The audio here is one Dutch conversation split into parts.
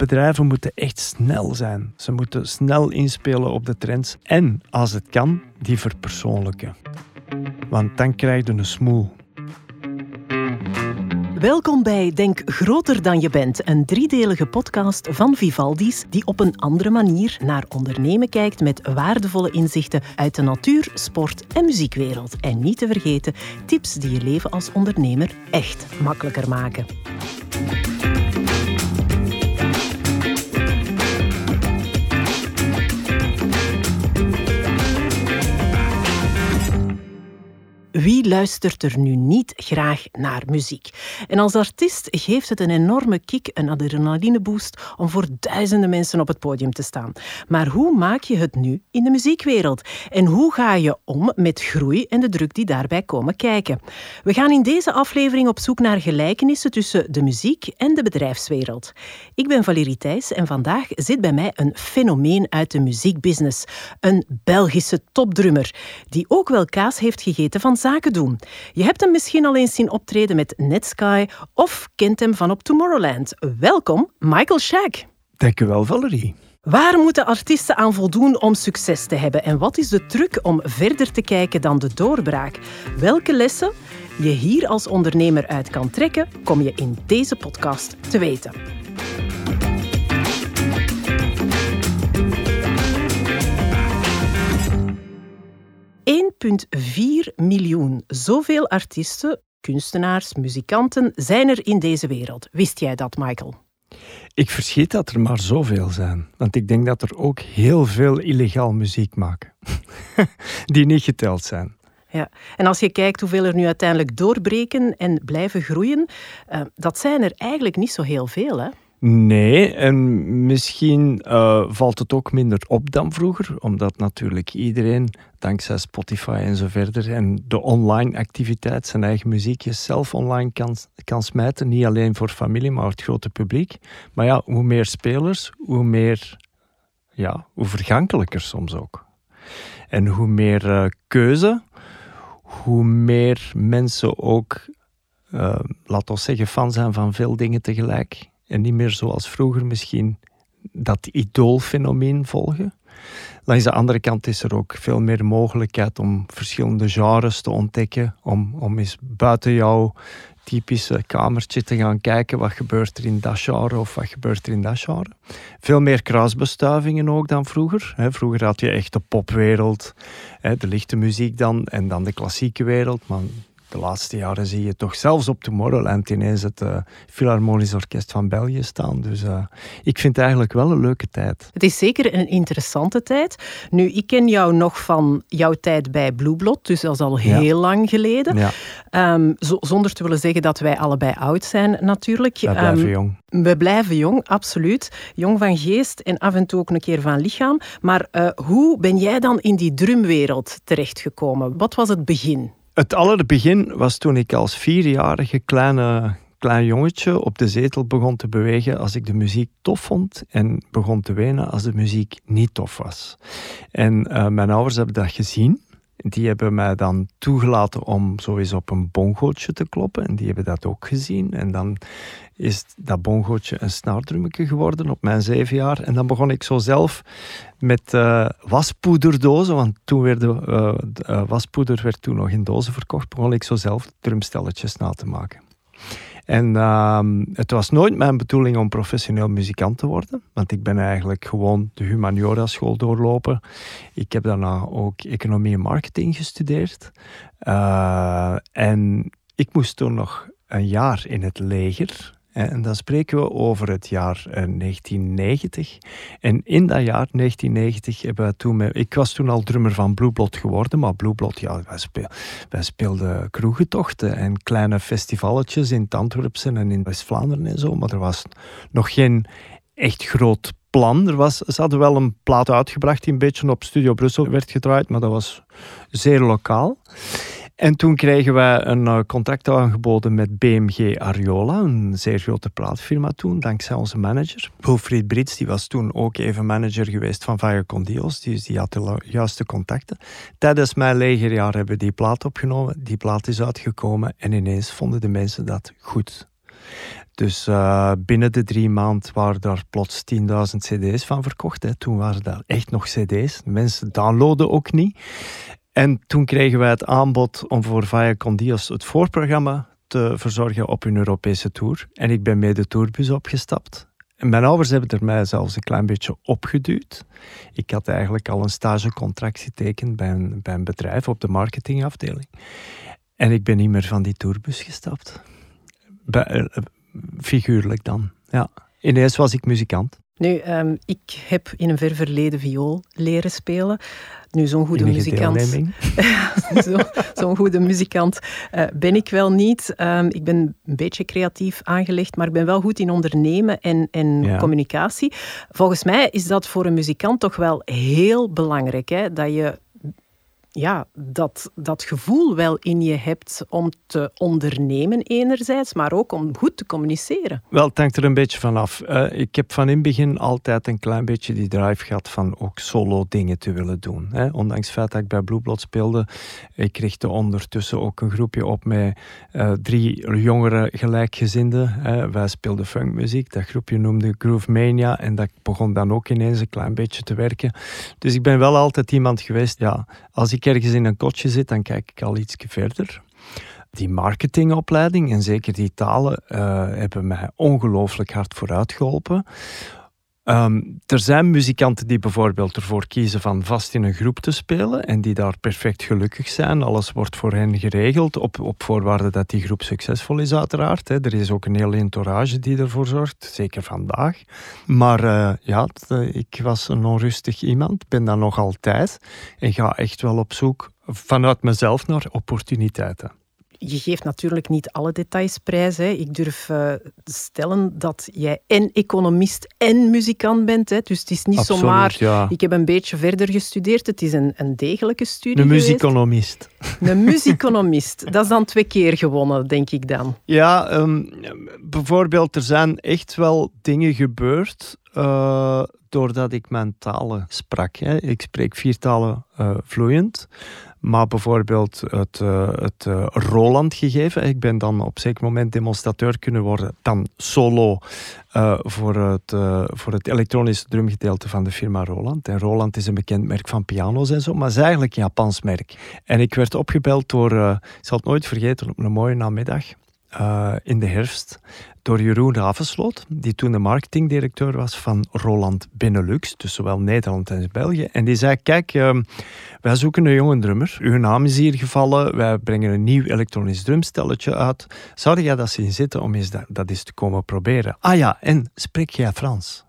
bedrijven moeten echt snel zijn. Ze moeten snel inspelen op de trends en, als het kan, die verpersoonlijken. Want dan krijg je een smoel. Welkom bij Denk groter dan je bent, een driedelige podcast van Vivaldi's die op een andere manier naar ondernemen kijkt met waardevolle inzichten uit de natuur, sport en muziekwereld. En niet te vergeten, tips die je leven als ondernemer echt makkelijker maken. Wie luistert er nu niet graag naar muziek? En als artiest geeft het een enorme kick, een adrenalineboost, om voor duizenden mensen op het podium te staan. Maar hoe maak je het nu in de muziekwereld? En hoe ga je om met groei en de druk die daarbij komen kijken? We gaan in deze aflevering op zoek naar gelijkenissen tussen de muziek en de bedrijfswereld. Ik ben Valerie Thijs en vandaag zit bij mij een fenomeen uit de muziekbusiness. Een Belgische topdrummer, die ook wel kaas heeft gegeten van zaken doen. Je hebt hem misschien al eens zien optreden met Netsky of kent hem van op Tomorrowland. Welkom, Michael Shag. Dank u wel, Valerie. Waar moeten artiesten aan voldoen om succes te hebben? En wat is de truc om verder te kijken dan de doorbraak? Welke lessen je hier als ondernemer uit kan trekken, kom je in deze podcast te weten. 1,4 miljoen. Zoveel artiesten, kunstenaars, muzikanten zijn er in deze wereld. Wist jij dat, Michael? Ik verschiet dat er maar zoveel zijn. Want ik denk dat er ook heel veel illegaal muziek maken. die niet geteld zijn. Ja, en als je kijkt hoeveel er nu uiteindelijk doorbreken en blijven groeien, uh, dat zijn er eigenlijk niet zo heel veel, hè? Nee, en misschien uh, valt het ook minder op dan vroeger, omdat natuurlijk iedereen, dankzij Spotify en zo verder, en de online activiteit, zijn eigen muziekjes zelf online kan, kan smijten. Niet alleen voor familie, maar voor het grote publiek. Maar ja, hoe meer spelers, hoe meer, ja, hoe vergankelijker soms ook. En hoe meer uh, keuze, hoe meer mensen ook, uh, laten we zeggen, fan zijn van veel dingen tegelijk en niet meer zoals vroeger misschien dat idoolfenomeen volgen. Langs de andere kant is er ook veel meer mogelijkheid om verschillende genres te ontdekken, om, om eens buiten jouw typische kamertje te gaan kijken wat gebeurt er in dat genre of wat gebeurt er in dat genre. Veel meer kruisbestuivingen ook dan vroeger. Vroeger had je echt de popwereld, de lichte muziek dan en dan de klassieke wereld, maar de laatste jaren zie je toch zelfs op Tomorrowland ineens het uh, Philharmonisch Orkest van België staan. Dus uh, ik vind het eigenlijk wel een leuke tijd. Het is zeker een interessante tijd. Nu, ik ken jou nog van jouw tijd bij Blueblot, dus dat is al heel lang geleden. Ja. Um, zonder te willen zeggen dat wij allebei oud zijn, natuurlijk. We blijven um, jong. We blijven jong, absoluut. Jong van geest en af en toe ook een keer van lichaam. Maar uh, hoe ben jij dan in die drumwereld terechtgekomen? Wat was het begin? Het allerbegin was toen ik als vierjarige kleine, klein jongetje op de zetel begon te bewegen als ik de muziek tof vond en begon te wenen als de muziek niet tof was. En uh, mijn ouders hebben dat gezien. Die hebben mij dan toegelaten om zo op een bongootje te kloppen. En die hebben dat ook gezien. En dan is dat bongootje een snaardrummetje geworden op mijn zeven jaar. En dan begon ik zo zelf met uh, waspoederdozen, want toen werd de, uh, waspoeder werd toen nog in dozen verkocht, begon ik zo zelf drumstelletjes na te maken. En uh, het was nooit mijn bedoeling om professioneel muzikant te worden, want ik ben eigenlijk gewoon de humaniora school doorlopen. Ik heb daarna ook economie en marketing gestudeerd. En ik moest toen nog een jaar in het leger. En dan spreken we over het jaar 1990. Eh, en in dat jaar 1990 hebben we toen... Ik was toen al drummer van Blueblot geworden, maar Blueblot, ja, wij, wij speelden kroegentochten en kleine festivaletjes in Antwerpen en in West-Vlaanderen en zo, maar er was nog geen echt groot plan. Er was, ze hadden wel een plaat uitgebracht die een beetje op Studio Brussel werd gedraaid, maar dat was zeer lokaal. En toen kregen wij een uh, contract aangeboden met BMG Ariola, een zeer grote plaatfirma toen, dankzij onze manager. Wilfried Brits, die was toen ook even manager geweest van Vaya Condios, dus die had de juiste contacten. Tijdens mijn legerjaar hebben we die plaat opgenomen, die plaat is uitgekomen en ineens vonden de mensen dat goed. Dus uh, binnen de drie maanden waren daar plots 10.000 cd's van verkocht. Hè. Toen waren daar echt nog cd's. Mensen downloaden ook niet. En toen kregen wij het aanbod om voor Vaya Condios het voorprogramma te verzorgen op een Europese tour. En ik ben mee de tourbus opgestapt. En mijn ouders hebben er mij zelfs een klein beetje opgeduwd. Ik had eigenlijk al een stagecontract getekend bij een, bij een bedrijf op de marketingafdeling. En ik ben niet meer van die tourbus gestapt. Bij, eh, figuurlijk dan, ja. Ineens was ik muzikant. Nu, um, ik heb in een ver verleden viool leren spelen. Nu, zo'n goede muzikant. Zo'n zo goede muzikant uh, ben ik wel niet. Um, ik ben een beetje creatief aangelegd, maar ik ben wel goed in ondernemen en, en ja. communicatie. Volgens mij is dat voor een muzikant toch wel heel belangrijk. Hè? Dat je ja, dat, dat gevoel wel in je hebt om te ondernemen enerzijds, maar ook om goed te communiceren. Wel, het hangt er een beetje vanaf. Uh, ik heb van in het begin altijd een klein beetje die drive gehad van ook solo dingen te willen doen. Hè. Ondanks het feit dat ik bij Blueblot speelde, ik richtte ondertussen ook een groepje op met uh, drie jongere gelijkgezinden. Wij speelden funkmuziek, dat groepje noemde Groove Mania en dat begon dan ook ineens een klein beetje te werken. Dus ik ben wel altijd iemand geweest, ja, als ik ergens in een kotje zit, dan kijk ik al iets verder. Die marketingopleiding en zeker die talen uh, hebben mij ongelooflijk hard vooruit geholpen. Um, er zijn muzikanten die bijvoorbeeld ervoor kiezen van vast in een groep te spelen en die daar perfect gelukkig zijn. Alles wordt voor hen geregeld, op, op voorwaarde dat die groep succesvol is uiteraard. Hè. Er is ook een hele entourage die ervoor zorgt, zeker vandaag. Maar uh, ja, uh, ik was een onrustig iemand, ben dat nog altijd en ga echt wel op zoek vanuit mezelf naar opportuniteiten je geeft natuurlijk niet alle details prijs. Hè. Ik durf uh, stellen dat jij en economist en muzikant bent. Hè. Dus het is niet Absoluut, zomaar... Ja. Ik heb een beetje verder gestudeerd. Het is een, een degelijke studie Een muziekonomist. Een muziekonomist. dat is dan twee keer gewonnen, denk ik dan. Ja, um, bijvoorbeeld er zijn echt wel dingen gebeurd... Uh, doordat ik mijn talen sprak. Hè. Ik spreek vier talen uh, vloeiend. Maar bijvoorbeeld het, uh, het uh, Roland gegeven. Ik ben dan op zeker moment demonstrateur kunnen worden. Dan solo uh, voor, het, voor het elektronische drumgedeelte van de firma Roland. En Roland is een bekend merk van piano's en zo. Maar is eigenlijk een Japans merk. En ik werd opgebeld door, ik zal het nooit vergeten, op een mooie namiddag. Uh, in de herfst door Jeroen Ravensloot, die toen de marketingdirecteur was van Roland Benelux, dus zowel Nederland en België. En die zei, kijk, uh, wij zoeken een jonge drummer. Uw naam is hier gevallen. Wij brengen een nieuw elektronisch drumstelletje uit. Zou jij dat zien zitten om eens dat, dat eens te komen proberen? Ah ja, en spreek jij Frans?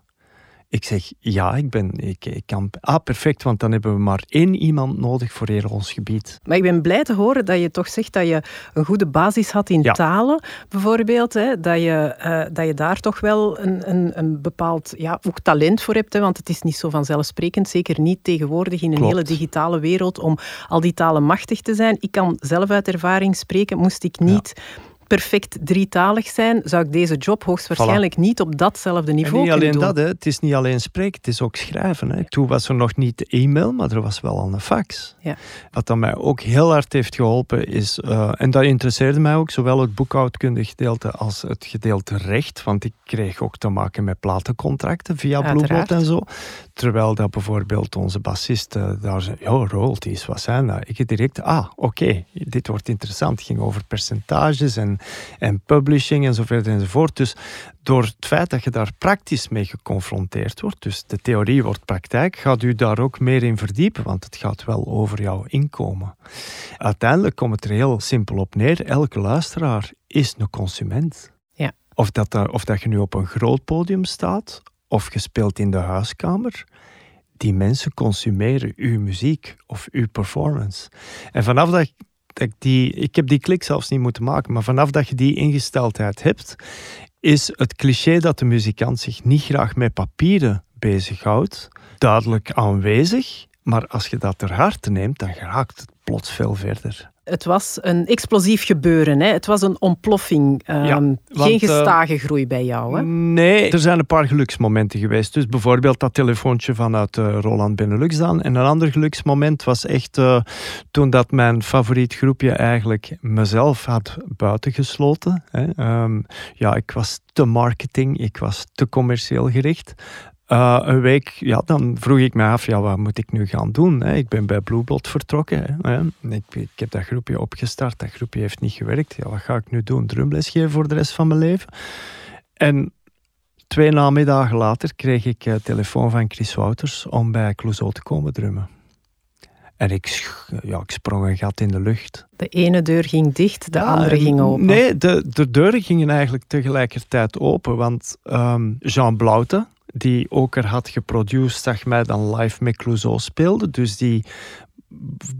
Ik zeg, ja, ik, ben, ik, ik kan... Ah, perfect, want dan hebben we maar één iemand nodig voor heel ons gebied. Maar ik ben blij te horen dat je toch zegt dat je een goede basis had in talen, bijvoorbeeld. Hè? Dat, je, uh, dat je daar toch wel een, een, een bepaald ja, ook talent voor hebt. Hè? Want het is niet zo vanzelfsprekend, zeker niet tegenwoordig in een hele digitale wereld, om al die talen machtig te zijn. Ik kan zelf uit ervaring spreken, moest ik niet... Ja perfect drietalig zijn, zou ik deze job hoogstwaarschijnlijk niet op datzelfde niveau en niet alleen dat, hè. het is niet alleen spreken, het is ook schrijven. Hè. Toen was er nog niet de e-mail, maar er was wel al een fax. Ja. Wat dan mij ook heel hard heeft geholpen is, uh, en dat interesseerde mij ook, zowel het boekhoudkundig gedeelte als het gedeelte recht, want ik kreeg ook te maken met platencontracten via Bluebot en zo. Terwijl dat bijvoorbeeld onze bassist uh, daar zei, ja, royalties, wat zijn dat? Ik direct, ah, oké, okay, dit wordt interessant. Het ging over percentages en en publishing en zo verder enzovoort. Dus door het feit dat je daar praktisch mee geconfronteerd wordt, dus de theorie wordt praktijk, gaat u daar ook meer in verdiepen, want het gaat wel over jouw inkomen. Uiteindelijk komt het er heel simpel op neer, elke luisteraar is een consument. Ja. Of, dat, of dat je nu op een groot podium staat, of je speelt in de huiskamer, die mensen consumeren uw muziek of uw performance. En vanaf dat ik, die, ik heb die klik zelfs niet moeten maken, maar vanaf dat je die ingesteldheid hebt, is het cliché dat de muzikant zich niet graag met papieren bezighoudt, duidelijk aanwezig. Maar als je dat ter harte neemt, dan raakt het plots veel verder. Het was een explosief gebeuren. Hè? Het was een ontploffing. Um, geen eh, gestage groei bij jou. Hè? Nee, er zijn een paar geluksmomenten geweest. Dus bijvoorbeeld dat telefoontje vanuit uh, Roland Benelux dan. En een ander geluksmoment was echt uh, toen dat mijn favoriet groepje eigenlijk mezelf had buitengesloten. Hè. Um, ja, ik was te marketing, ik was te commercieel gericht. Uh, een week, ja, dan vroeg ik me af, ja, wat moet ik nu gaan doen? Hè? Ik ben bij Blueblot vertrokken. Hè? Ik, ik, heb dat groepje opgestart, dat groepje heeft niet gewerkt. Ja, wat ga ik nu doen? Drumles geven voor de rest van mijn leven? En twee namiddagen later kreeg ik uh, telefoon van Chris Wouters om bij Clouseau te komen drummen. En ik, ja, ik sprong een gat in de lucht. De ene deur ging dicht, de andere ging open. Nee, de, de deuren gingen eigenlijk tegelijkertijd open. Want um, Jean Blaute, die ook er had geproduceerd, zag mij dan live met Clouseau speelde. Dus die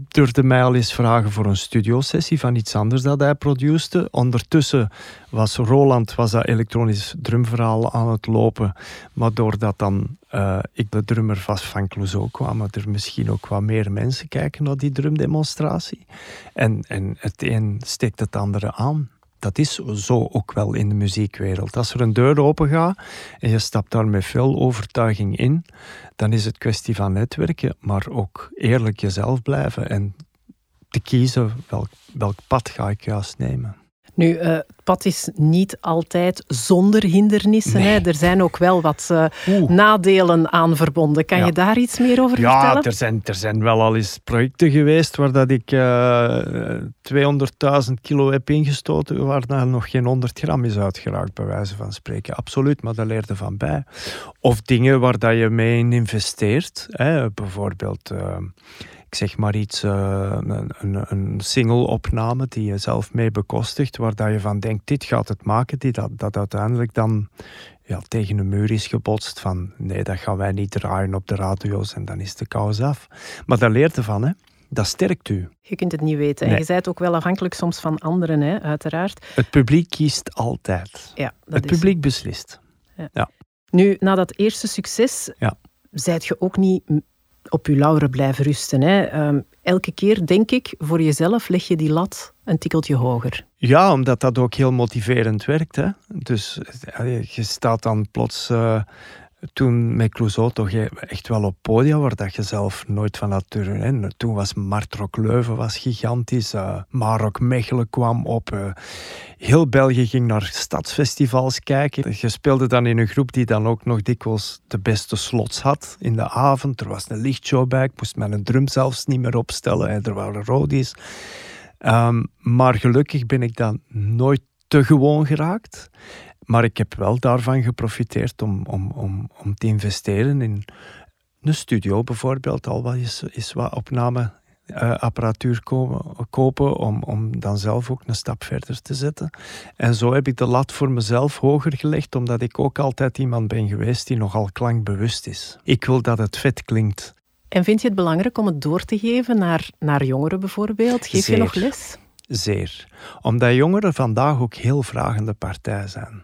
durfde mij al eens vragen voor een studiosessie van iets anders dat hij produceerde. Ondertussen was Roland was dat elektronisch drumverhaal aan het lopen. Maar doordat dan uh, ik de drummer vast van Clouseau kwamen er misschien ook wat meer mensen kijken naar die drumdemonstratie. En, en het een steekt het andere aan dat is zo ook wel in de muziekwereld. Als er een deur open gaat en je stapt daar met veel overtuiging in, dan is het kwestie van netwerken, maar ook eerlijk jezelf blijven en te kiezen welk, welk pad ga ik juist nemen. Nu, uh, het pad is niet altijd zonder hindernissen. Hè? Er zijn ook wel wat uh, nadelen aan verbonden. Kan je daar iets meer over ja, vertellen? Ja, er zijn, er zijn wel al eens projecten geweest waar dat ik uh, eh, 200.000 kilo heb ingestoten, waar daar nog geen 100 gram is uitgeraakt, bij wijze van spreken. Absoluut, maar daar leerde van bij. Of dingen waar dat je mee in investeert. Hè? Bijvoorbeeld ik zeg maar iets, uh, een, een, een single-opname die je zelf mee bekostigt, waar dat je van denkt, dit gaat het maken, die dat, dat uiteindelijk dan ja, tegen een muur is gebotst van nee, dat gaan wij niet draaien op de radio's en dan is de kous af. Maar daar leert je van, hè. Dat sterkt u. Je kunt het niet weten. En je bent ook wel afhankelijk soms van anderen, hè, uiteraard. Het publiek kiest altijd. Ja, dat het publiek beslist. Ja. ja. Nu, na dat eerste succes, ja. zijt je ook niet op je lauren blijven rusten. Hè. Ehm, elke keer, denk ik, voor jezelf leg je die lat een tikkeltje hoger. Ja, omdat dat ook heel motiverend werkt. Hè. Dus je staat dan plots uh, toen met Clouseau toch echt wel op podia waar dat je zelf nooit van had durven. Toen was Martrok Leuven was gigantisch. Uh, Marok Mechelen kwam op. Uh, heel België ging naar stadsfestivals kijken. Je speelde dan in een groep die dan ook nog dikwijls de beste slots had in de avond. Er was een lichtshow bij. Ik moest mijn drum zelfs niet meer opstellen. En er waren rodies. Um, maar gelukkig ben ik dan nooit te gewoon geraakt. Maar ik heb wel daarvan geprofiteerd om, om, om, om te investeren in een studio bijvoorbeeld, al wat is, is wat opnameapparatuur uh, kopen om, om dan zelf ook een stap verder te zetten. En zo heb ik de lat voor mezelf hoger gelegd, omdat ik ook altijd iemand ben geweest die nogal klankbewust is. Ik wil dat het vet klinkt. En vind je het belangrijk om het door te geven naar, naar jongeren bijvoorbeeld? Geef je nog les? Zeer. Omdat jongeren vandaag ook heel vragende partij zijn.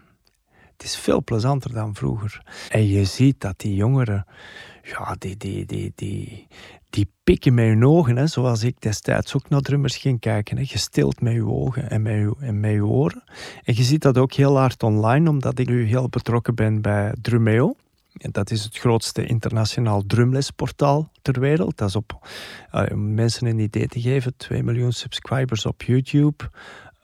Het is veel plezanter dan vroeger. En je ziet dat die jongeren, ja, die, die, die, die, die pikken met hun ogen, hè, zoals ik destijds ook naar drummers ging kijken. Hè. Je stilt met je ogen en met je, en met je oren. En je ziet dat ook heel hard online, omdat ik nu heel betrokken ben bij Drumeo. En dat is het grootste internationaal drumlesportaal ter wereld. Dat is op, uh, om mensen een idee te geven, 2 miljoen subscribers op YouTube.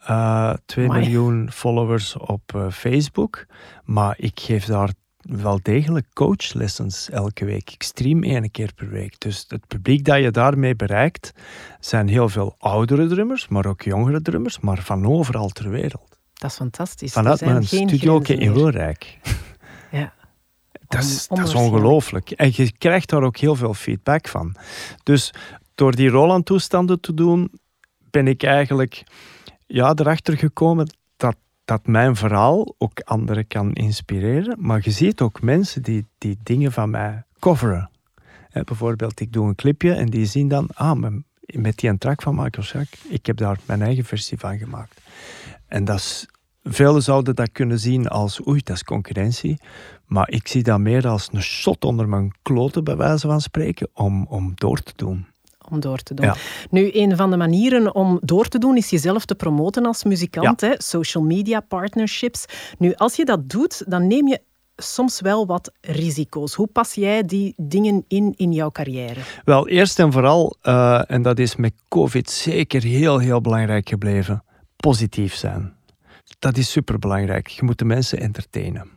Uh, eh, 2 miljoen followers op uh, Facebook. Maar ik geef daar wel degelijk coachlessons elke week. Ik stream één keer per week. Dus het publiek dat je daarmee bereikt, zijn heel veel oudere drummers, maar ook jongere drummers, maar van overal ter wereld. Dat is fantastisch. Vanuit mijn studio in Wilrijk. Ja. Dat is, dat is ongelooflijk. En je krijgt daar ook heel veel feedback van. Dus door die Roland-toestanden te doen, ben ik eigenlijk ja, erachter gekomen dat, dat mijn verhaal ook anderen kan inspireren. Maar je ziet ook mensen die, die dingen van mij coveren. bijvoorbeeld, ik doe een clipje en die zien dan, ah, met die track van Michael Schack, ik heb daar mijn eigen versie van gemaakt. En dat is, velen zouden dat kunnen zien als, oei, dat is concurrentie. Maar ik zie dat meer als een shot onder mijn kloten, bij wijze van spreken, om, om door te doen om door te doen. Nu, een van de manieren om door te doen is jezelf te promoten als muzikant. Hè? Social media partnerships. Nu, als je dat doet, dan neem je soms wel wat risico's. Hoe pas jij die dingen in in jouw carrière? Wel, eerst en vooral, uh, en dat is met COVID zeker heel, heel belangrijk gebleven, positief zijn. Dat is superbelangrijk. Je moet de mensen entertainen.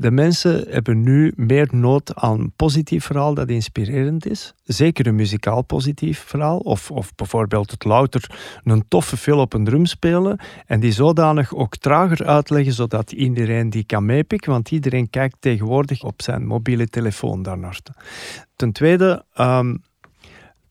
De mensen hebben nu meer nood aan positief verhaal dat inspirerend is. Zeker een muzikaal positief verhaal. Of, of bijvoorbeeld het louter een toffe film op een drum spelen. En die zodanig ook trager uitleggen, zodat iedereen die kan meepikken. Want iedereen kijkt tegenwoordig op zijn mobiele telefoon daarnaar. Ten tweede, ehm,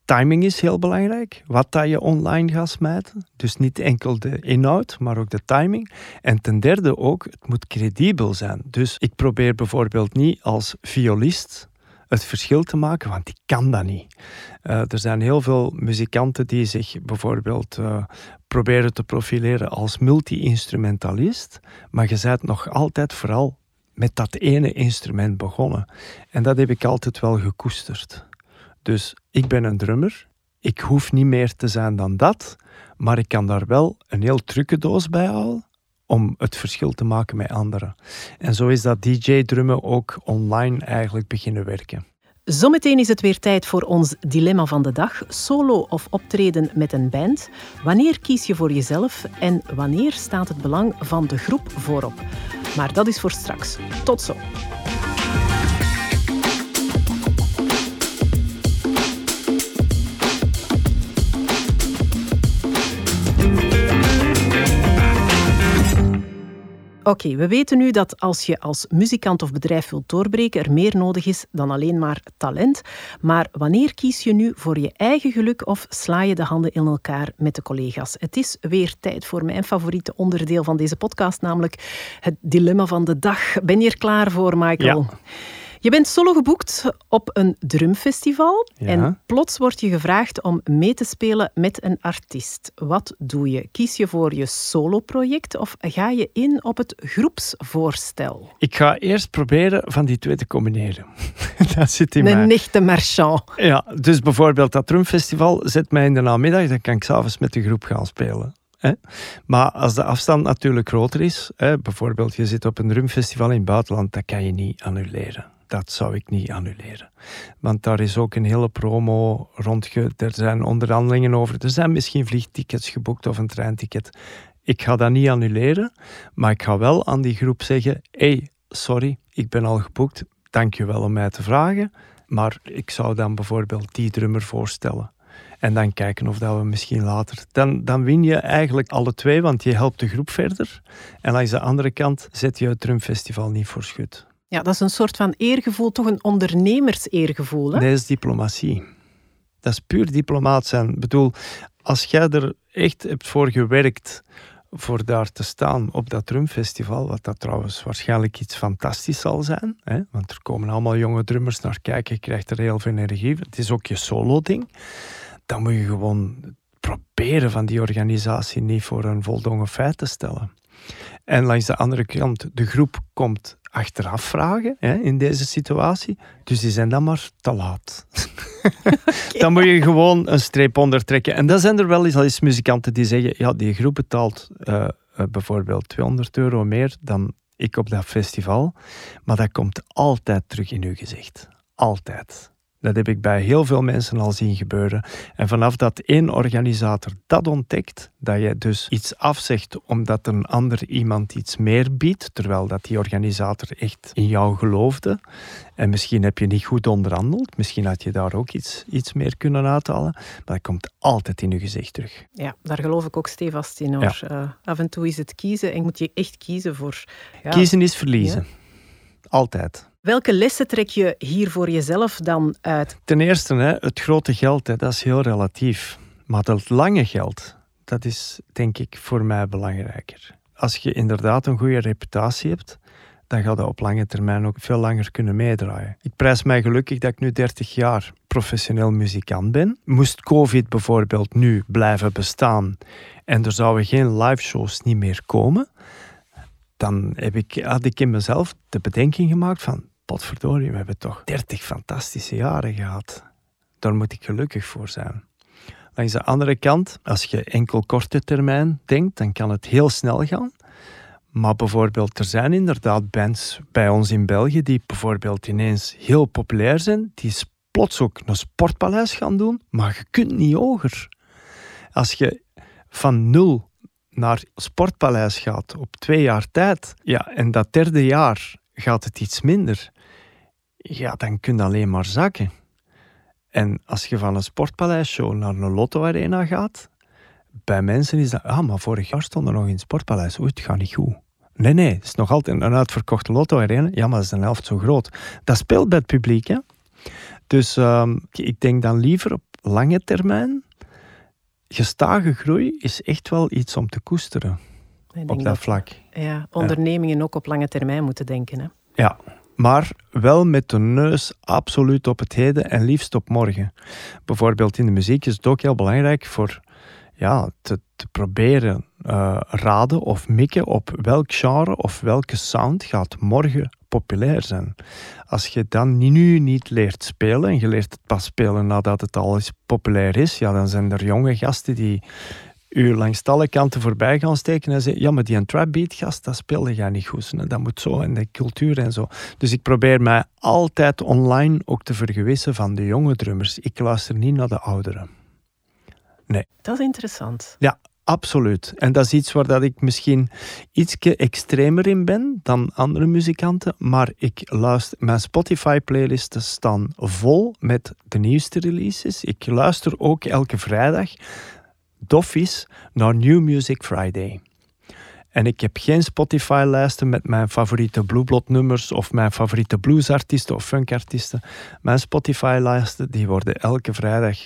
timing is heel belangrijk. Wat dat je online gaat smijten. Dus niet enkel de inhoud, maar ook de timing. En ten derde ook, het moet credibel zijn. Dus ik probeer bijvoorbeeld niet als violist het verschil te maken, want ik kan dat niet. Uh, er zijn heel veel muzikanten die zich bijvoorbeeld uh, proberen te profileren als multi-instrumentalist, maar je bent nog altijd vooral met dat ene instrument begonnen. En dat heb ik altijd wel gekoesterd. Dus ik ben een drummer. Ik hoef niet meer te zijn dan dat, maar ik kan daar wel een heel trucendoos bij halen om het verschil te maken met anderen. En zo is dat DJ-drummen ook online eigenlijk beginnen werken. Zometeen is het weer tijd voor ons dilemma van de dag. Solo of optreden met een band. Wanneer kies je voor jezelf en wanneer staat het belang van de groep voorop? Maar dat is voor straks. Tot zo. Oké, we weten nu dat als je als muzikant of bedrijf wilt doorbreken, er meer nodig is dan alleen maar talent. Maar wanneer kies je nu voor je eigen geluk of sla je de handen in elkaar met de collega's? Het is weer tijd voor mijn favoriete onderdeel van deze podcast, namelijk het dilemma van de dag. Ben je er klaar voor, Michael? Ja. Je bent solo geboekt op een drumfestival en plots word je gevraagd om mee te spelen met een artiest. Wat doe je? Kies je voor je solo-project of ga je in op het groepsvoorstel? Ik ga eerst proberen van die twee te combineren. dat zit in een echte marchand. Ja, dus bijvoorbeeld dat drumfestival zet mij in de namiddag, dan kan ik s'avonds met de groep gaan spelen. Maar als de afstand natuurlijk groter is, bijvoorbeeld je zit op een drumfestival in het buitenland, dat kan je niet annuleren dat zou ik niet annuleren. Want daar is ook een hele promo rond. Er zijn onderhandelingen over. Er zijn misschien vliegtickets geboekt of een treinticket. Ik ga dat niet annuleren, maar ik ga wel aan die groep zeggen: hey, sorry, ik ben al geboekt. Dank je wel om mij te vragen. Maar ik zou dan bijvoorbeeld die drummer voorstellen. En dan kijken of dat we misschien later. Dan, dan win je eigenlijk alle twee, want je helpt de groep verder. En langs de andere kant zet je het drumfestival niet voor schut. Ja, dat is een soort van eergevoel, toch een ondernemerseergevoel. Hè? Nee, dat is diplomatie. Dat is puur diplomaat zijn. Ik bedoel, als jij er echt hebt voor gewerkt voor daar te staan op dat drumfestival, wat dat trouwens waarschijnlijk iets fantastisch zal zijn, hè? want er komen allemaal jonge drummers naar kijken, je krijgt er heel veel energie. Het is ook je solo-ding. Dan moet je gewoon proberen van die organisatie niet voor een voldongen feit te stellen. En langs de andere kant, de groep komt achteraf vragen hè, in deze situatie. Dus die zijn dan maar te laat. Dan moet je gewoon een streep onder trekken. En dan zijn er wel eens, muzikanten die zeggen: ja, die groep betaalt uh, bijvoorbeeld 200 euro meer dan ik op dat festival. Maar dat komt altijd terug in uw gezicht. Altijd. Dat heb ik bij heel veel mensen al zien gebeuren. En vanaf dat één organisator dat ontdekt, dat je dus iets afzegt omdat een ander iemand iets meer biedt, terwijl dat die organisator echt in jou geloofde. En misschien heb je niet goed onderhandeld, misschien had je daar ook iets, iets meer kunnen uithalen, maar dat komt altijd in je gezicht terug. Ja, daar geloof ik ook stevast in hoor. Uh, af en toe is het kiezen en moet je echt kiezen voor... Ja. Kiezen is verliezen. Altijd. Welke lessen trek je hier voor jezelf dan uit? Ten eerste, hè, het grote geld, hè, dat is heel relatief. Maar het lange geld, dat is denk ik voor mij belangrijker. Als je inderdaad een goede reputatie hebt, dan gaat dat op lange termijn ook veel langer kunnen meedraaien. Ik prijs mij gelukkig dat ik nu 30 jaar professioneel muzikant ben. Moest COVID bijvoorbeeld nu blijven bestaan en er zouden geen live shows niet meer komen, dan heb ik, had ik in mezelf de bedenking gemaakt van potverdorie, we hebben toch 30 fantastische jaren gehad. Daar moet ik gelukkig voor zijn. Langs de andere kant, als je enkel korte termijn denkt, dan kan het heel snel gaan. Maar bijvoorbeeld, er zijn inderdaad bands bij ons in België die bijvoorbeeld ineens heel populair zijn, die plots ook een sportpaleis gaan doen, maar je kunt niet hoger. Als je van nul naar sportpaleis gaat op twee jaar tijd, ja, en dat derde jaar gaat het iets minder, ja, dan kun je alleen maar zakken. En als je van een sportpaleisshow naar een lotto-arena gaat, bij mensen is dat, ah, maar vorig jaar stond er nog in sportpaleis, oei, het gaat niet goed. Nee, nee, het is nog altijd een uitverkochte lotto-arena. Ja, maar dat is een helft zo groot. Dat speelt bij het publiek, hè. Dus ehm, ik denk dan liever op lange termijn. Gestage groei is echt wel iets om te koesteren. Op dat, vlak. Ja, ondernemingen ook op lange termijn moeten denken. Hè? Ja, maar wel met de neus absoluut op het heden en liefst op morgen. Bijvoorbeeld in de muziek is het ook heel belangrijk voor ja, te, te proberen uh, raden of mikken op welk genre of welke sound gaat morgen populair zijn. Als je dan nu niet leert spelen en je leert het pas spelen nadat het al eens populair is, ja, dan zijn er jonge gasten die u langs alle kanten voorbij gaan steken en zeggen, ja, maar die trapbeat gast, dat speelde jij niet goed. Dat moet zo en de cultuur en zo. Dus ik probeer mij altijd online ook te vergewissen van de jonge drummers. Ik luister niet naar de ouderen. Nee. Dat is interessant. Ja, absoluut. En dat is iets waar dat ik misschien iets extremer in ben dan andere muzikanten. Maar ik luister, mijn Spotify-playlisten staan vol met de nieuwste releases. Ik luister ook elke vrijdag doffies naar New Music Friday. En ik heb geen Spotify-lijsten met mijn favoriete Blueblot-nummers of mijn favoriete bluesartiesten of funkartiesten. Mijn Spotify-lijsten die worden elke vrijdag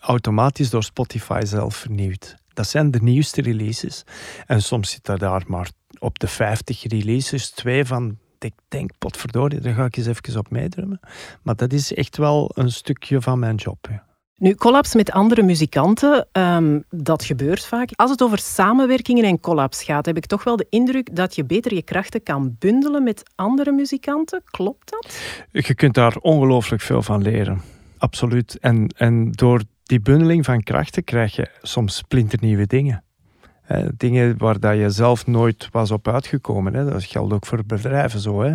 automatisch door Spotify zelf vernieuwd. Dat zijn de nieuwste releases. En soms zitten daar maar op de 50 releases, twee van ik denk, potverdorie, daar ga ik eens even op meedrummen. Maar dat is echt wel een stukje van mijn job. Nu, collabs met andere muzikanten, um, dat gebeurt vaak. Als het over samenwerkingen en collabs gaat, heb ik toch wel de indruk dat je beter je krachten kan bundelen met andere muzikanten. Klopt dat? Je kunt daar ongelooflijk veel van leren. Absoluut. En, en door die bundeling van krachten krijg je soms splinternieuwe dingen dingen waar dat je zelf nooit was op uitgekomen. Hè. Dat geldt ook voor bedrijven zo. Hè.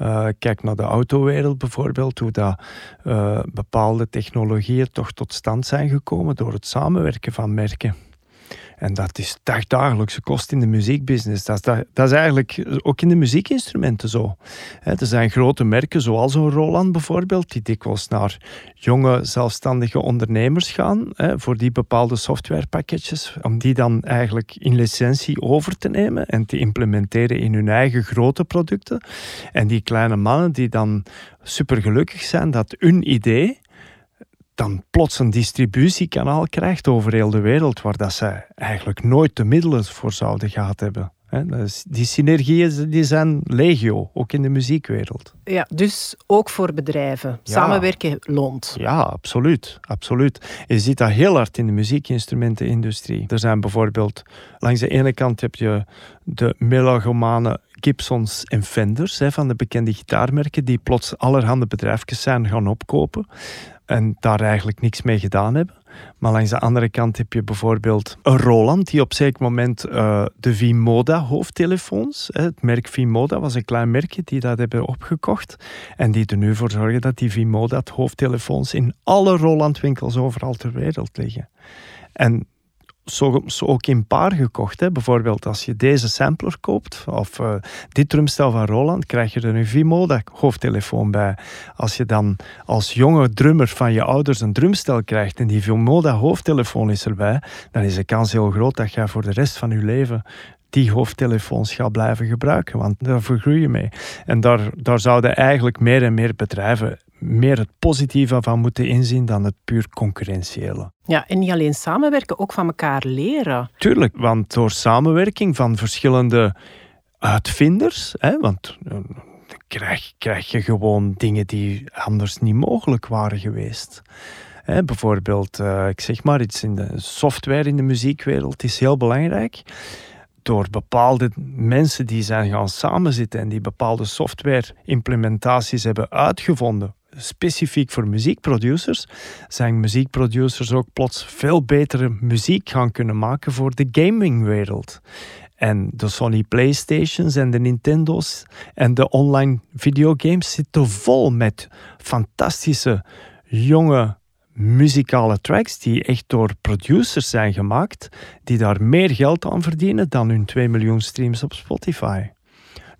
Uh, kijk naar de autowereld bijvoorbeeld, hoe dat, uh, bepaalde technologieën toch tot stand zijn gekomen door het samenwerken van merken. En dat is dagdagelijkse kost in de muziekbusiness. Dat is, dat, is eigenlijk ook in de muziekinstrumenten zo. er zijn grote merken, zoals een Roland bijvoorbeeld, die dikwijls naar jonge zelfstandige ondernemers gaan voor die bepaalde softwarepakketjes, om die dan eigenlijk in licentie over te nemen en te implementeren in hun eigen grote producten. En die kleine mannen die dan supergelukkig zijn dat hun idee dan plots een distributiekanaal krijgt over heel de wereld, waar dat ze eigenlijk nooit de middelen voor zouden gehad hebben. Die synergieën die zijn legio, ook in de muziekwereld. Ja, dus ook voor bedrijven. Samenwerken loont. Ja, absoluut, absoluut. Je ziet dat heel hard in de muziekinstrumentenindustrie. Er zijn bijvoorbeeld, langs de ene kant heb je de melagomane Gibsons en Fenders van de bekende gitaarmerken die plots allerhande bedrijfjes zijn gaan opkopen en daar eigenlijk niks mee gedaan hebben. Maar langs de andere kant heb je bijvoorbeeld een Roland die op zeker moment uh, de Vimoda hoofdtelefoons, het merk Vimoda was een klein merkje die dat hebben opgekocht en die er nu voor zorgen dat die Vimoda hoofdtelefoons in alle Roland winkels overal ter wereld liggen. En soms ook in paar gekocht. Hè. Bijvoorbeeld als je deze sampler koopt, of uh, dit drumstel van Roland, krijg je er een Vimoda hoofdtelefoon bij. Als je dan als jonge drummer van je ouders een drumstel krijgt en die Vimoda hoofdtelefoon is erbij, dan is de kans heel groot dat je voor de rest van je leven die hoofdtelefoons gaat blijven gebruiken, want daar vergroei je mee. En daar, daar zouden eigenlijk meer en meer bedrijven meer het positieve van moeten inzien dan het puur concurrentiële. Ja, en niet alleen samenwerken, ook van elkaar leren. Tuurlijk, want door samenwerking van verschillende uitvinders, hè, want dan eh, krijg, krijg je gewoon dingen die anders niet mogelijk waren geweest. Hè, bijvoorbeeld, uh, ik zeg maar iets in de software in de muziekwereld is heel belangrijk door bepaalde mensen die zijn gaan samenzitten en die bepaalde software-implementaties hebben uitgevonden, specifiek voor muziekproducers, zijn muziekproducers ook plots veel betere muziek gaan kunnen maken voor de gamingwereld. En de Sony PlayStations en de Nintendo's en de online videogames zitten vol met fantastische jonge muzikale tracks die echt door producers zijn gemaakt, die daar meer geld aan verdienen dan hun 2 miljoen streams op Spotify.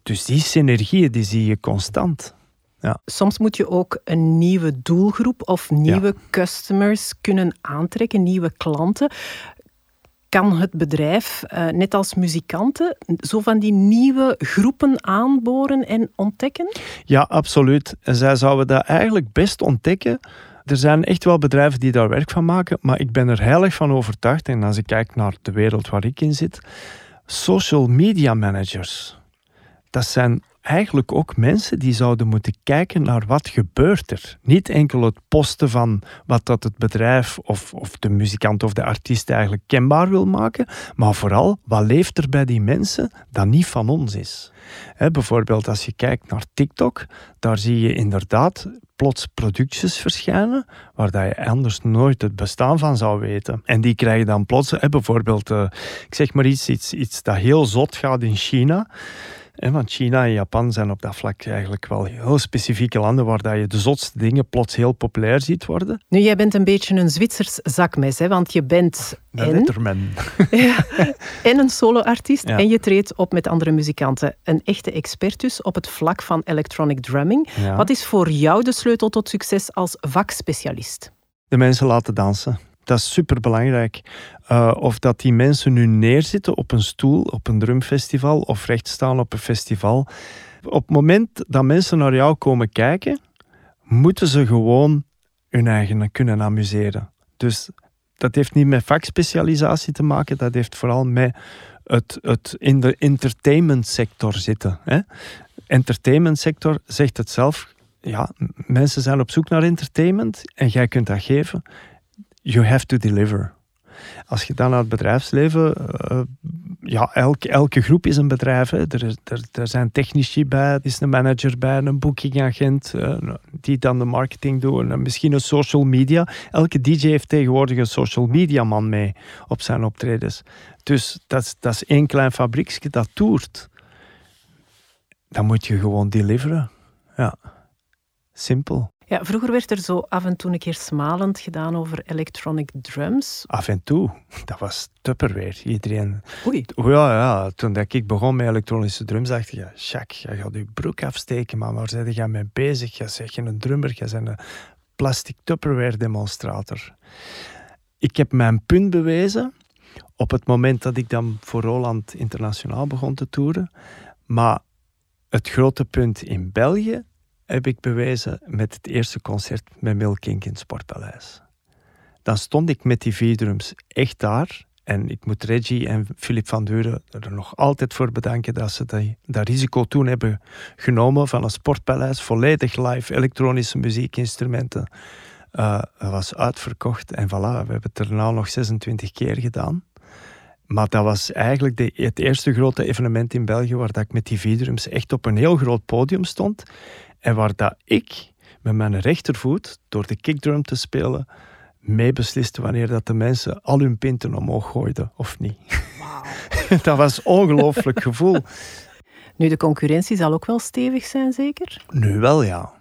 Dus die synergieën die zie je constant. Ja. Soms moet je ook een nieuwe doelgroep of nieuwe customers kunnen aantrekken, nieuwe klanten. Kan het bedrijf, eh, net als muzikanten, zo van die nieuwe groepen aanboren en ontdekken? Ja, absoluut. En zij zouden dat eigenlijk best ontdekken er zijn echt wel bedrijven die daar werk van maken, maar ik ben er heilig van overtuigd. En als ik kijk naar de wereld waar ik in zit, social media managers. Dat zijn eigenlijk ook mensen die zouden moeten kijken naar wat gebeurt er. Niet enkel het posten van wat dat het bedrijf of, of de muzikant of de artiest eigenlijk kenbaar wil maken, maar vooral wat leeft er bij die mensen dat niet van ons is. bijvoorbeeld als je kijkt naar TikTok, daar zie je inderdaad plots productjes verschijnen waar dat je anders nooit het bestaan van zou weten. En die krijgen dan plots, bijvoorbeeld, uh, ik zeg maar iets, iets, iets dat heel zot gaat in China. Want China en Japan zijn op dat vlak eigenlijk wel heel specifieke landen waar dat je de zotste dingen plots heel populair ziet worden. Nu, jij bent een beetje een Zwitsers zakmes, hè? want je bent en, ja, en een soloartiest en je treedt op met andere muzikanten. Een echte expert dus op het vlak van electronic drumming. Wat is voor jou de sleutel tot succes als vakspecialist? De mensen laten dansen. Dat is superbelangrijk. Uh, of dat die mensen nu neerzitten op een stoel op een drumfestival of recht staan op een festival. Op het moment dat mensen naar jou komen kijken, moeten ze gewoon hun eigen kunnen amuseren. Dus dat heeft niet met vakspecialisatie te maken, dat heeft vooral met het, het in de entertainmentsector zitten. Hè? Entertainmentsector zegt het zelf. Ja, mensen zijn op zoek naar entertainment en jij kunt dat geven you have to deliver. Als je dan naar het bedrijfsleven, uh, ja, elke, elke groep is een bedrijf. Er, er, er zijn technici bij, er is een manager bij, een bookingagent, uh, die dan de marketing doen, en misschien een social media. Elke DJ heeft tegenwoordig een social media man mee op zijn optredens. Dus dat, dat is één klein fabrieksje dat toert. Dan moet je gewoon deliveren. Ja, simpel. Ja, vroeger werd er zo af en toe een keer smalend gedaan over electronic drums. Af en toe. Dat was Tupperware. Iedereen... Oei. Ja, ja. Toen dat ik begon met elektronische drums, dacht ik... Ja, je gaat je broek afsteken, maar waar zijn je mee bezig? Je zegt je een drummer, je bent een plastic Tupperware demonstrator. Ik heb mijn punt bewezen op het moment dat ik dan voor Roland internationaal begon te toeren. Maar het grote punt in België heb ik bewezen met het eerste concert met Milking in het Sportpaleis. Dan stond ik met die V-drums echt daar. En ik moet Reggie en Philip van Deuren er nog altijd voor bedanken dat ze dat, risico toen hebben genomen van een sportpaleis, volledig live, elektronische muziekinstrumenten. Uh, was uitverkocht en voilà, we hebben het erna nog 26 keer gedaan. Maar dat was eigenlijk de, het eerste grote evenement in België waar dat ik met die V-drums echt op een heel groot podium stond. En waar dat ik met mijn rechtervoet, door de kickdrum te spelen, mee besliste wanneer dat de mensen al hun pinten omhoog gooiden of niet. Wow. dat was een ongelooflijk gevoel. Nu, de concurrentie zal ook wel stevig zijn, zeker? Nu wel, ja.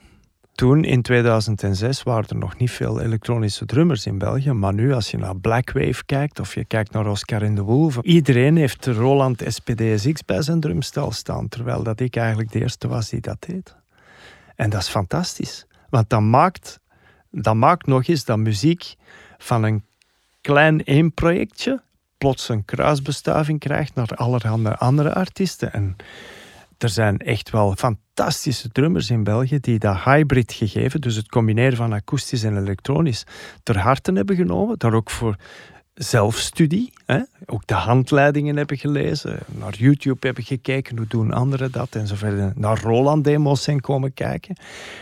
Toen, in 2006, waren er nog niet veel elektronische drummers in België. Maar nu, als je naar Blackwave kijkt of je kijkt naar Oscar in de Wolf, iedereen heeft Roland SPDSX bij zijn drumstel staan. Terwijl dat ik eigenlijk de eerste was die dat deed. En dat is fantastisch. Want dat maakt, maakt nog eens dat muziek van een klein één projectje plots een kruisbestuiving krijgt naar allerhande andere artiesten. En er zijn echt wel fantastische drummers in België die dat hybrid gegeven, dus het combineren van akoestisch en elektronisch, ter harte hebben genomen. Daar ook voor zelfstudie. Hè? Ook de handleidingen hebben gelezen, naar YouTube hebben gekeken, hoe doen anderen dat en zo verder. Naar Roland-demos zijn komen kijken.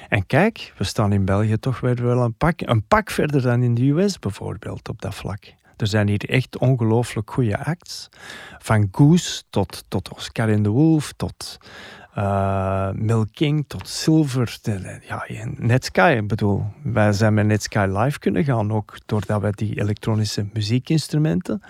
En kijk, we staan in België toch weer wel een pak, een pak verder dan in de US bijvoorbeeld op dat vlak. Er zijn hier echt ongelooflijk goede acts. Van Goose tot, tot Oscar in the Wolf, tot uh, Milking tot Silver. ja, Netsky, ik bedoel, wij zijn met Netsky live kunnen gaan, ook doordat we die elektronische muziekinstrumenten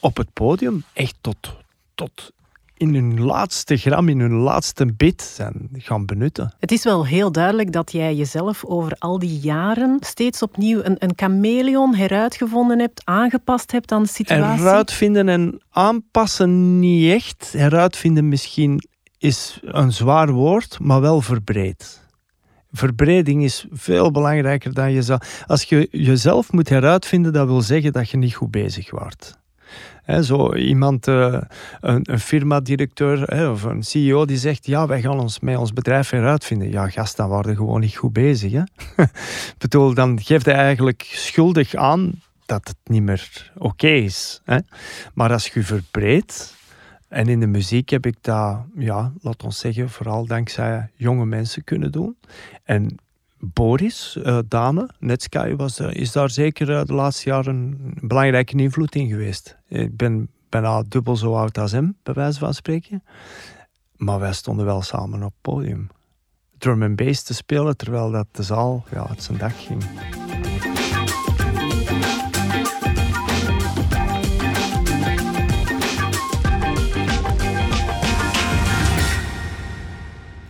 op het podium echt tot, tot in hun laatste gram, in hun laatste bit zijn gaan benutten. Het is wel heel duidelijk dat jij jezelf over al die jaren steeds opnieuw een, een chameleon heruitgevonden hebt, aangepast hebt aan de situatie. Heruitvinden en aanpassen niet echt. Heruitvinden misschien is een zwaar woord, maar wel verbreed. Verbreding is veel belangrijker dan jezelf. Als je jezelf moet heruitvinden, dat wil zeggen dat je niet goed bezig wordt zo iemand, uh, een, een firma-directeur of een CEO die zegt, ja, wij gaan ons met ons bedrijf heruitvinden. Ja, gast, dan waren gewoon niet goed bezig. Hè? bedoel, dan geeft hij eigenlijk schuldig aan dat het niet meer oké is. Maar als je verbreedt, en in de muziek heb ik dat, ja, laat ons zeggen, vooral dankzij jonge mensen kunnen doen. En Boris, uh, Dane, Netsky, was, is daar zeker uh, de laatste jaren een belangrijke invloed in geweest. Ik ben bijna dubbel zo oud als hem, bij wijze van spreken. Maar wij stonden wel samen op het podium. Drum en bass te spelen, terwijl dat de zaal ja, het zijn dag ging.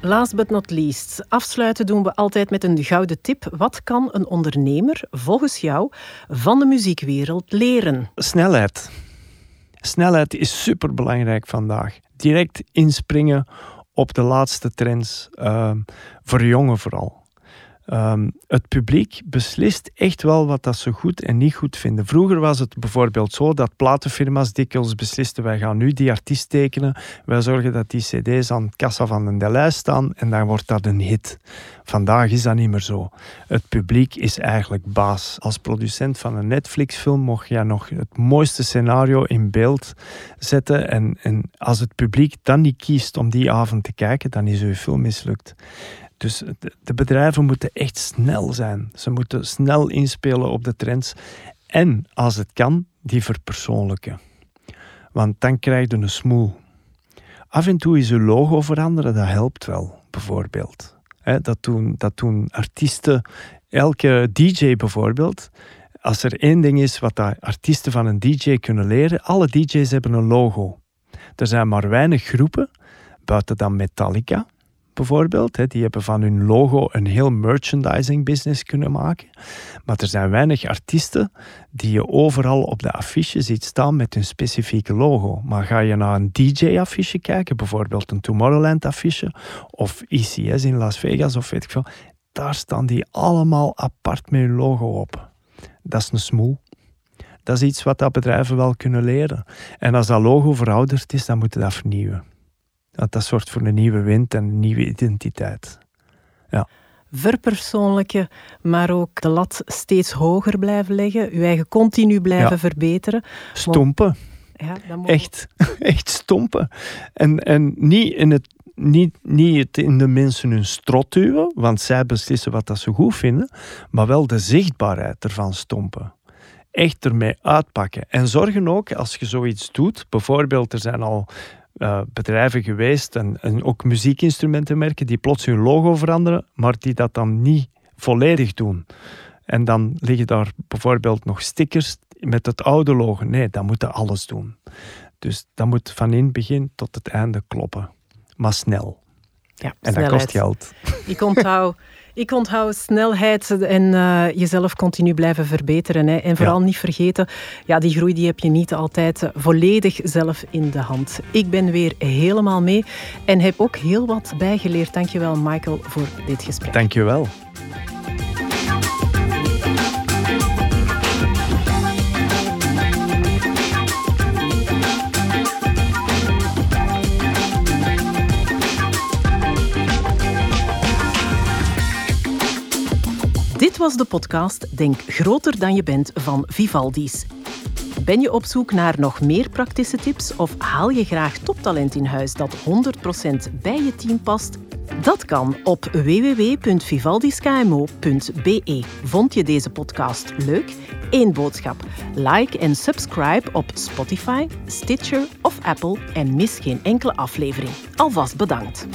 Last but not least, afsluiten doen we altijd met een gouden tip. Wat kan een ondernemer volgens jou van de muziekwereld leren? Snelheid. Snelheid is superbelangrijk vandaag. Direct inspringen op de laatste trends, uh, voor jongen vooral. Um, het publiek beslist echt wel wat dat ze goed en niet goed vinden. Vroeger was het bijvoorbeeld zo dat platenfirma's dikwijls beslisten: wij gaan nu die artiest tekenen, wij zorgen dat die CD's aan de kassa van de Deleuze staan en dan wordt dat een hit. Vandaag is dat niet meer zo. Het publiek is eigenlijk baas. Als producent van een Netflix-film mocht je nog het mooiste scenario in beeld zetten. En, en als het publiek dan niet kiest om die avond te kijken, dan is uw film mislukt. Dus de bedrijven moeten echt snel zijn. Ze moeten snel inspelen op de trends. En als het kan, die verpersoonlijken. Want dan krijg je een smoel. Af en toe is je logo veranderen, dat helpt wel, bijvoorbeeld. dat, doen, dat artiesten, elke DJ bijvoorbeeld. Als er één ding is wat artiesten van een DJ kunnen leren, alle DJ's hebben een logo. Er zijn maar weinig groepen, buiten dan Metallica, bijvoorbeeld. Die hebben van hun logo een heel merchandising business kunnen maken. Maar er zijn weinig artiesten die je overal op de affiche ziet staan met hun specifieke logo. Maar ga je naar een DJ-affiche kijken, bijvoorbeeld een Tomorrowland-affiche of ECS in Las Vegas of weet ik veel, daar staan die allemaal apart met hun logo op. Dat is een smoel. Dat is iets wat dat bedrijven wel kunnen leren. En als dat logo verouderd is, dan moeten dat vernieuwen. Dat, dat zorgt voor een nieuwe wind en een nieuwe identiteit. Ja. Verpersoonlijken, maar ook de lat steeds hoger blijven leggen, je eigen continu blijven verbeteren. Stompen. Ja, echt, echt stompen. En, en niet, in het, niet, niet in de mensen hun strot duwen, want zij beslissen wat dat ze goed vinden, maar wel de zichtbaarheid ervan stompen echt ermee uitpakken. En zorgen ook, als je zoiets doet, bijvoorbeeld er zijn al uh, bedrijven geweest en, en ook muziekinstrumentenmerken die plots hun logo veranderen, maar die dat dan niet volledig doen. En dan liggen daar bijvoorbeeld nog stickers met het oude logo. Nee, dat moeten alles doen. Dus dat moet van in het begin tot het einde kloppen. Maar snel. Ja, en dat kost geld. Ik onthoud ik onthoud snelheid en uh, jezelf continu blijven verbeteren. Hè. En vooral niet vergeten, ja, die groei die heb je niet altijd volledig zelf in de hand. Ik ben weer helemaal mee en heb ook heel wat bijgeleerd. Dankjewel Michael voor dit gesprek. Dankjewel. was de podcast Denk groter dan je bent van Vivaldi's. Ben je op zoek naar nog meer praktische tips of haal je graag toptalent in huis dat 100% bij je team past? Dat kan op www.vivaldiskmo.be. Vond je deze podcast leuk? Eén boodschap: like en subscribe op Spotify, Stitcher of Apple en mis geen enkele aflevering. Alvast bedankt.